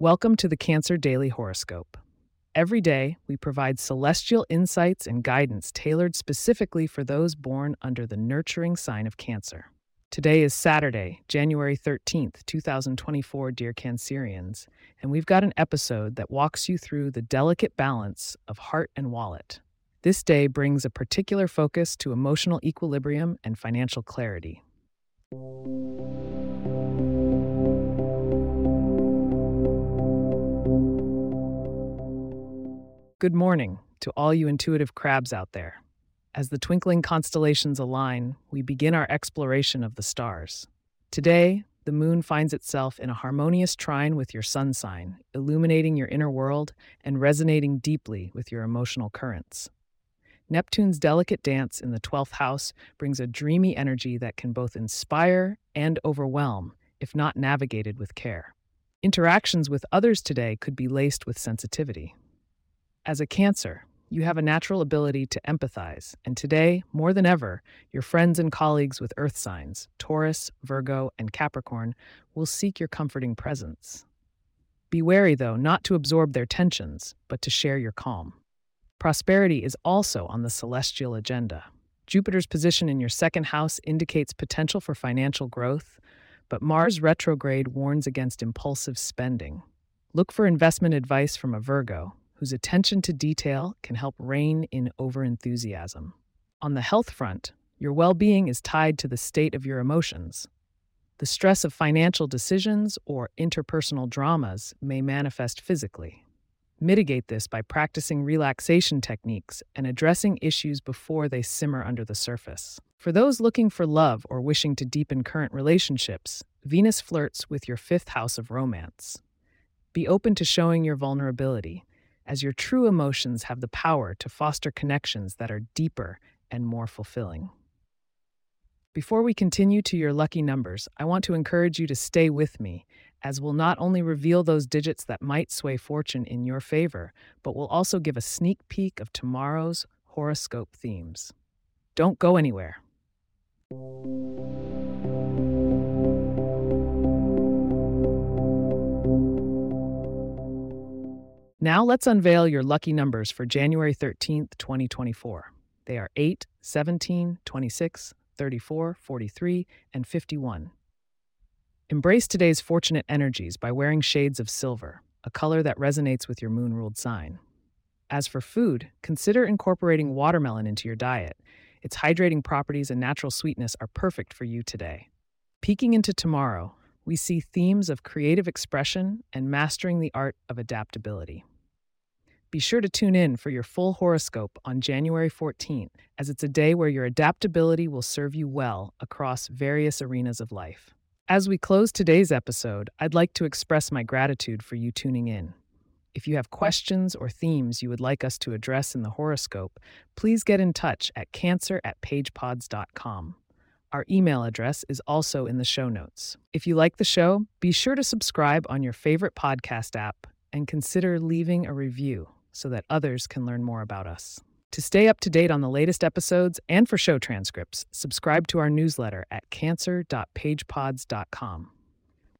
Welcome to the Cancer Daily Horoscope. Every day, we provide celestial insights and guidance tailored specifically for those born under the nurturing sign of Cancer. Today is Saturday, January 13th, 2024, dear Cancerians, and we've got an episode that walks you through the delicate balance of heart and wallet. This day brings a particular focus to emotional equilibrium and financial clarity. Good morning to all you intuitive crabs out there. As the twinkling constellations align, we begin our exploration of the stars. Today, the moon finds itself in a harmonious trine with your sun sign, illuminating your inner world and resonating deeply with your emotional currents. Neptune's delicate dance in the 12th house brings a dreamy energy that can both inspire and overwhelm if not navigated with care. Interactions with others today could be laced with sensitivity. As a Cancer, you have a natural ability to empathize, and today, more than ever, your friends and colleagues with earth signs, Taurus, Virgo, and Capricorn, will seek your comforting presence. Be wary, though, not to absorb their tensions, but to share your calm. Prosperity is also on the celestial agenda. Jupiter's position in your second house indicates potential for financial growth, but Mars retrograde warns against impulsive spending. Look for investment advice from a Virgo, whose attention to detail can help rein in overenthusiasm. On the health front, your well being is tied to the state of your emotions. The stress of financial decisions or interpersonal dramas may manifest physically. Mitigate this by practicing relaxation techniques and addressing issues before they simmer under the surface. For those looking for love or wishing to deepen current relationships, Venus flirts with your fifth house of romance. Be open to showing your vulnerability as your true emotions have the power to foster connections that are deeper and more fulfilling. Before we continue to your lucky numbers, I want to encourage you to stay with me, as we'll not only reveal those digits that might sway fortune in your favor, but we'll also give a sneak peek of tomorrow's horoscope themes. Don't go anywhere. Now let's unveil your lucky numbers for January 13th, 2024. They are 8, 17, 26, 34, 43, and 51. Embrace today's fortunate energies by wearing shades of silver, a color that resonates with your moon ruled sign. As for food, consider incorporating watermelon into your diet. Its hydrating properties and natural sweetness are perfect for you today. Peeking into tomorrow, we see themes of creative expression and mastering the art of adaptability. Be sure to tune in for your full horoscope on January 14th, as it's a day where your adaptability will serve you well across various arenas of life. As we close today's episode, I'd like to express my gratitude for you tuning in. If you have questions or themes you would like us to address in the horoscope, please get in touch at cancer at pagepods.com. Our email address is also in the show notes. If you like the show, be sure to subscribe on your favorite podcast app and consider leaving a review so that others can learn more about us. To stay up to date on the latest episodes and for show transcripts, subscribe to our newsletter at cancer.pagepods.com.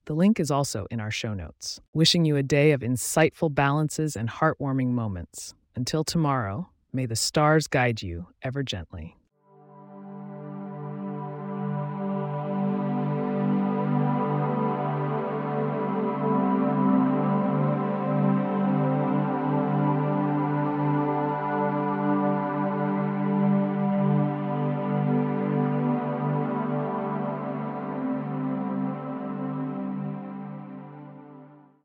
The link is also in our show notes. Wishing you a day of insightful balances and heartwarming moments. Until tomorrow, may the stars guide you ever gently.